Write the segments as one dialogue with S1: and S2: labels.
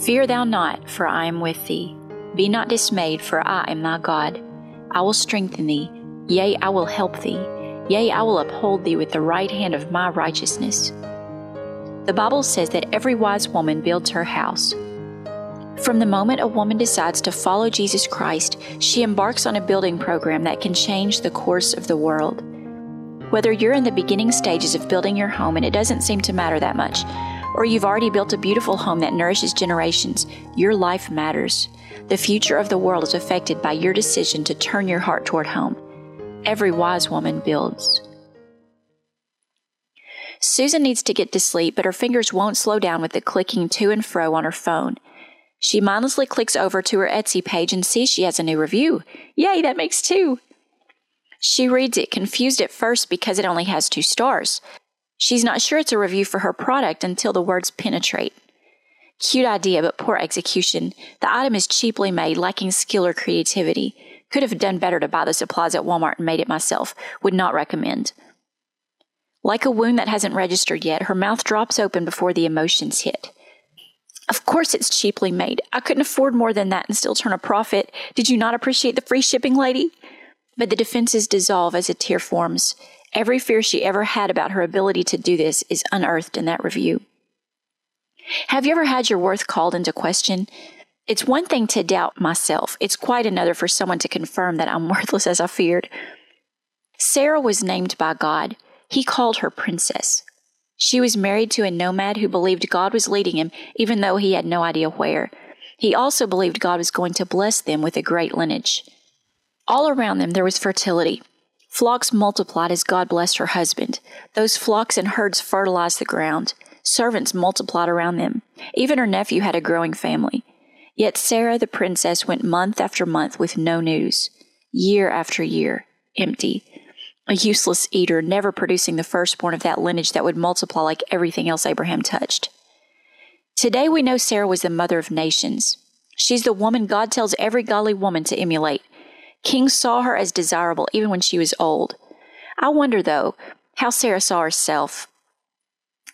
S1: Fear thou not, for I am with thee. Be not dismayed, for I am thy God. I will strengthen thee, yea, I will help thee, yea, I will uphold thee with the right hand of my righteousness. The Bible says that every wise woman builds her house. From the moment a woman decides to follow Jesus Christ, she embarks on a building program that can change the course of the world. Whether you're in the beginning stages of building your home and it doesn't seem to matter that much, or you've already built a beautiful home that nourishes generations, your life matters. The future of the world is affected by your decision to turn your heart toward home. Every wise woman builds. Susan needs to get to sleep, but her fingers won't slow down with the clicking to and fro on her phone. She mindlessly clicks over to her Etsy page and sees she has a new review. Yay, that makes two! She reads it, confused at first because it only has two stars. She's not sure it's a review for her product until the words penetrate. Cute idea, but poor execution. The item is cheaply made, lacking skill or creativity. Could have done better to buy the supplies at Walmart and made it myself. Would not recommend. Like a wound that hasn't registered yet, her mouth drops open before the emotions hit. Of course it's cheaply made. I couldn't afford more than that and still turn a profit. Did you not appreciate the free shipping, lady? But the defenses dissolve as a tear forms. Every fear she ever had about her ability to do this is unearthed in that review. Have you ever had your worth called into question? It's one thing to doubt myself, it's quite another for someone to confirm that I'm worthless as I feared. Sarah was named by God. He called her princess. She was married to a nomad who believed God was leading him, even though he had no idea where. He also believed God was going to bless them with a great lineage. All around them there was fertility. Flocks multiplied as God blessed her husband. Those flocks and herds fertilized the ground. Servants multiplied around them. Even her nephew had a growing family. Yet Sarah the princess went month after month with no news. Year after year, empty. A useless eater, never producing the firstborn of that lineage that would multiply like everything else Abraham touched. Today we know Sarah was the mother of nations. She's the woman God tells every godly woman to emulate. Kings saw her as desirable even when she was old. I wonder, though, how Sarah saw herself.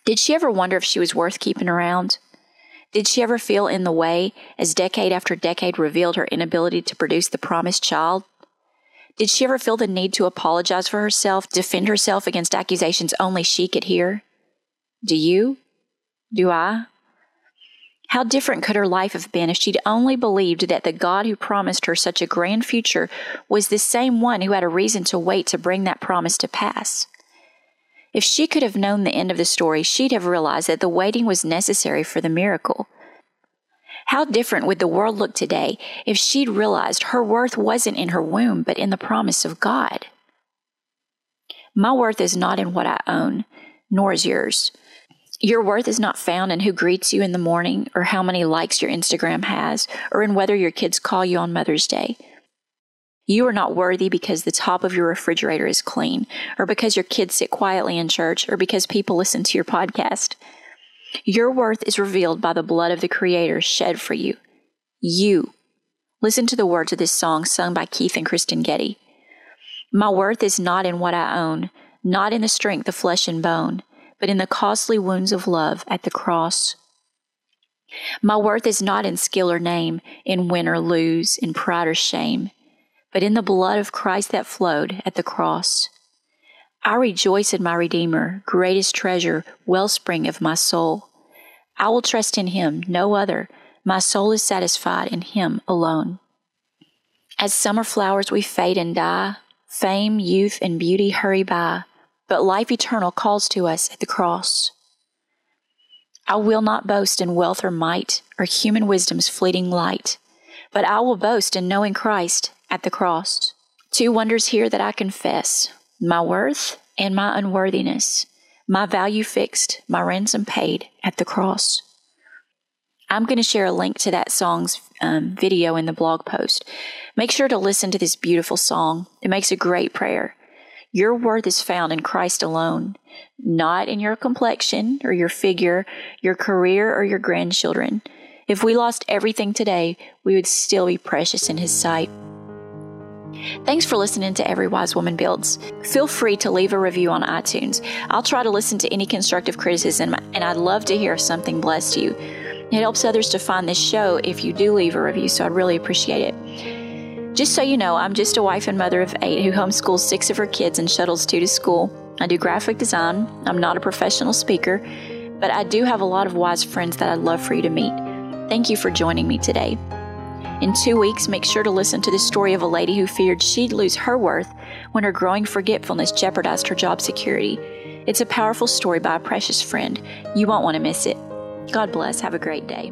S1: Did she ever wonder if she was worth keeping around? Did she ever feel in the way as decade after decade revealed her inability to produce the promised child? Did she ever feel the need to apologize for herself, defend herself against accusations only she could hear? Do you? Do I? How different could her life have been if she'd only believed that the God who promised her such a grand future was the same one who had a reason to wait to bring that promise to pass? If she could have known the end of the story, she'd have realized that the waiting was necessary for the miracle. How different would the world look today if she'd realized her worth wasn't in her womb, but in the promise of God? My worth is not in what I own, nor is yours. Your worth is not found in who greets you in the morning or how many likes your Instagram has or in whether your kids call you on Mother's Day. You are not worthy because the top of your refrigerator is clean or because your kids sit quietly in church or because people listen to your podcast. Your worth is revealed by the blood of the Creator shed for you. You. Listen to the words of this song sung by Keith and Kristyn Getty. My worth is not in what I own, not in the strength of flesh and bone but in the costly wounds of love at the cross. My worth is not in skill or name, in win or lose, in pride or shame, but in the blood of Christ that flowed at the cross. I rejoice in my Redeemer, greatest treasure, wellspring of my soul. I will trust in him, no other. My soul is satisfied in him alone. As summer flowers we fade and die, fame, youth, and beauty hurry by but life eternal calls to us at the cross. I will not boast in wealth or might, or human wisdom's fleeting light, but I will boast in knowing Christ at the cross. Two wonders here that I confess my worth and my unworthiness, my value fixed, my ransom paid at the cross. I'm going to share a link to that song's um, video in the blog post. Make sure to listen to this beautiful song. It makes a great prayer. Your worth is found in Christ alone, not in your complexion or your figure, your career or your grandchildren. If we lost everything today, we would still be precious in His sight. Thanks for listening to Every Wise Woman Builds. Feel free to leave a review on iTunes. I'll try to listen to any constructive criticism, and I'd love to hear if something blessed you. It helps others to find this show if you do leave a review, so I'd really appreciate it. Just so you know, I'm just a wife and mother of eight who homeschools six of her kids and shuttles two to school. I do graphic design. I'm not a professional speaker, but I do have a lot of wise friends that I'd love for you to meet. Thank you for joining me today. In two weeks, make sure to listen to the story of a lady who feared she'd lose her worth when her growing forgetfulness jeopardized her job security. It's a powerful story by a precious friend. You won't want to miss it. God bless. Have a great day.